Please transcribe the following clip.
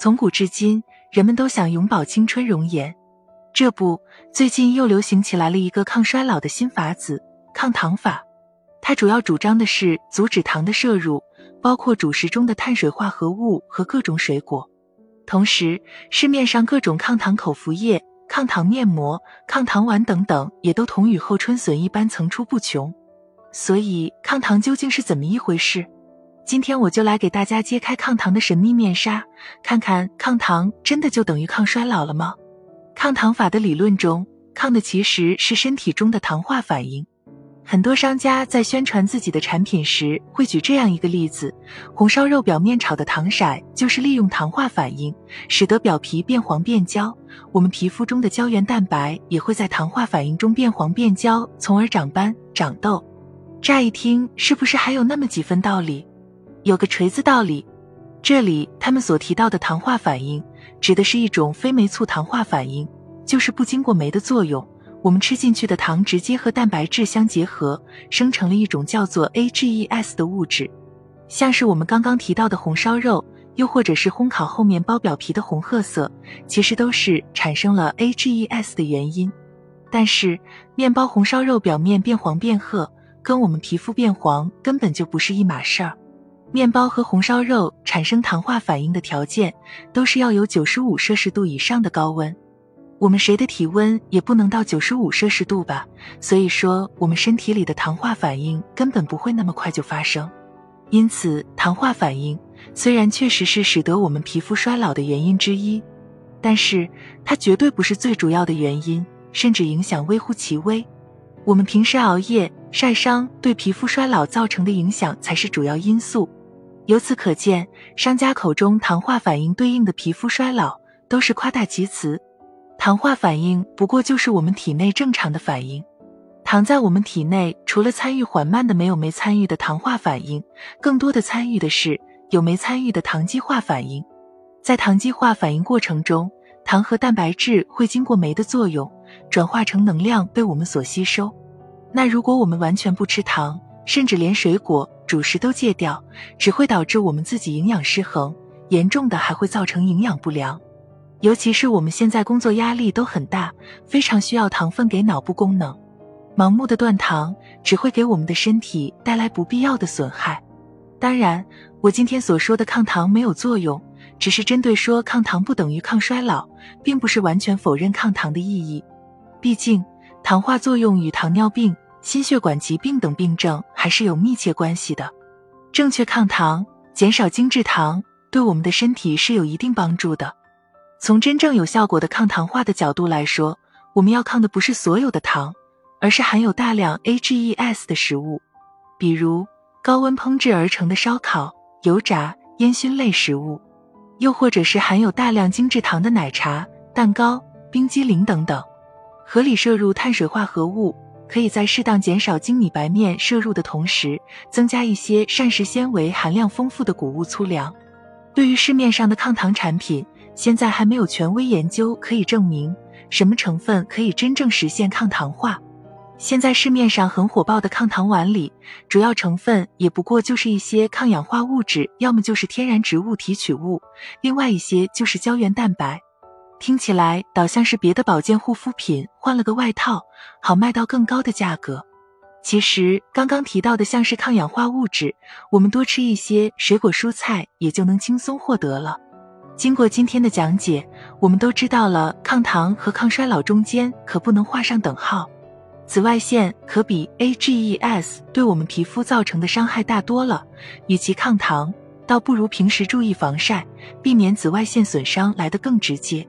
从古至今，人们都想永葆青春容颜。这不，最近又流行起来了一个抗衰老的新法子——抗糖法。它主要主张的是阻止糖的摄入，包括主食中的碳水化合物和各种水果。同时，市面上各种抗糖口服液、抗糖面膜、抗糖丸等等，也都同雨后春笋一般层出不穷。所以，抗糖究竟是怎么一回事？今天我就来给大家揭开抗糖的神秘面纱，看看抗糖真的就等于抗衰老了吗？抗糖法的理论中，抗的其实是身体中的糖化反应。很多商家在宣传自己的产品时，会举这样一个例子：红烧肉表面炒的糖色，就是利用糖化反应，使得表皮变黄变焦。我们皮肤中的胶原蛋白也会在糖化反应中变黄变焦，从而长斑、长痘。乍一听，是不是还有那么几分道理？有个锤子道理，这里他们所提到的糖化反应，指的是一种非酶促糖化反应，就是不经过酶的作用，我们吃进去的糖直接和蛋白质相结合，生成了一种叫做 AGEs 的物质。像是我们刚刚提到的红烧肉，又或者是烘烤后面包表皮的红褐色，其实都是产生了 AGEs 的原因。但是面包红烧肉表面变黄变褐，跟我们皮肤变黄根本就不是一码事儿。面包和红烧肉产生糖化反应的条件，都是要有九十五摄氏度以上的高温。我们谁的体温也不能到九十五摄氏度吧？所以说，我们身体里的糖化反应根本不会那么快就发生。因此，糖化反应虽然确实是使得我们皮肤衰老的原因之一，但是它绝对不是最主要的原因，甚至影响微乎其微。我们平时熬夜、晒伤对皮肤衰老造成的影响才是主要因素。由此可见，商家口中糖化反应对应的皮肤衰老都是夸大其词。糖化反应不过就是我们体内正常的反应。糖在我们体内除了参与缓慢的没有酶参与的糖化反应，更多的参与的是有酶参与的糖基化反应。在糖基化反应过程中，糖和蛋白质会经过酶的作用，转化成能量被我们所吸收。那如果我们完全不吃糖，甚至连水果、主食都戒掉，只会导致我们自己营养失衡，严重的还会造成营养不良。尤其是我们现在工作压力都很大，非常需要糖分给脑部功能，盲目的断糖只会给我们的身体带来不必要的损害。当然，我今天所说的抗糖没有作用，只是针对说抗糖不等于抗衰老，并不是完全否认抗糖的意义。毕竟，糖化作用与糖尿病。心血管疾病等病症还是有密切关系的。正确抗糖，减少精制糖，对我们的身体是有一定帮助的。从真正有效果的抗糖化的角度来说，我们要抗的不是所有的糖，而是含有大量 AGEs 的食物，比如高温烹制而成的烧烤、油炸、烟熏类食物，又或者是含有大量精制糖的奶茶、蛋糕、冰激凌等等。合理摄入碳水化合物。可以在适当减少精米白面摄入的同时，增加一些膳食纤维含量丰富的谷物粗粮。对于市面上的抗糖产品，现在还没有权威研究可以证明什么成分可以真正实现抗糖化。现在市面上很火爆的抗糖丸里，主要成分也不过就是一些抗氧化物质，要么就是天然植物提取物，另外一些就是胶原蛋白。听起来倒像是别的保健护肤品换了个外套，好卖到更高的价格。其实刚刚提到的像是抗氧化物质，我们多吃一些水果蔬菜也就能轻松获得了。经过今天的讲解，我们都知道了抗糖和抗衰老中间可不能画上等号。紫外线可比 AGEs 对我们皮肤造成的伤害大多了，与其抗糖，倒不如平时注意防晒，避免紫外线损伤来得更直接。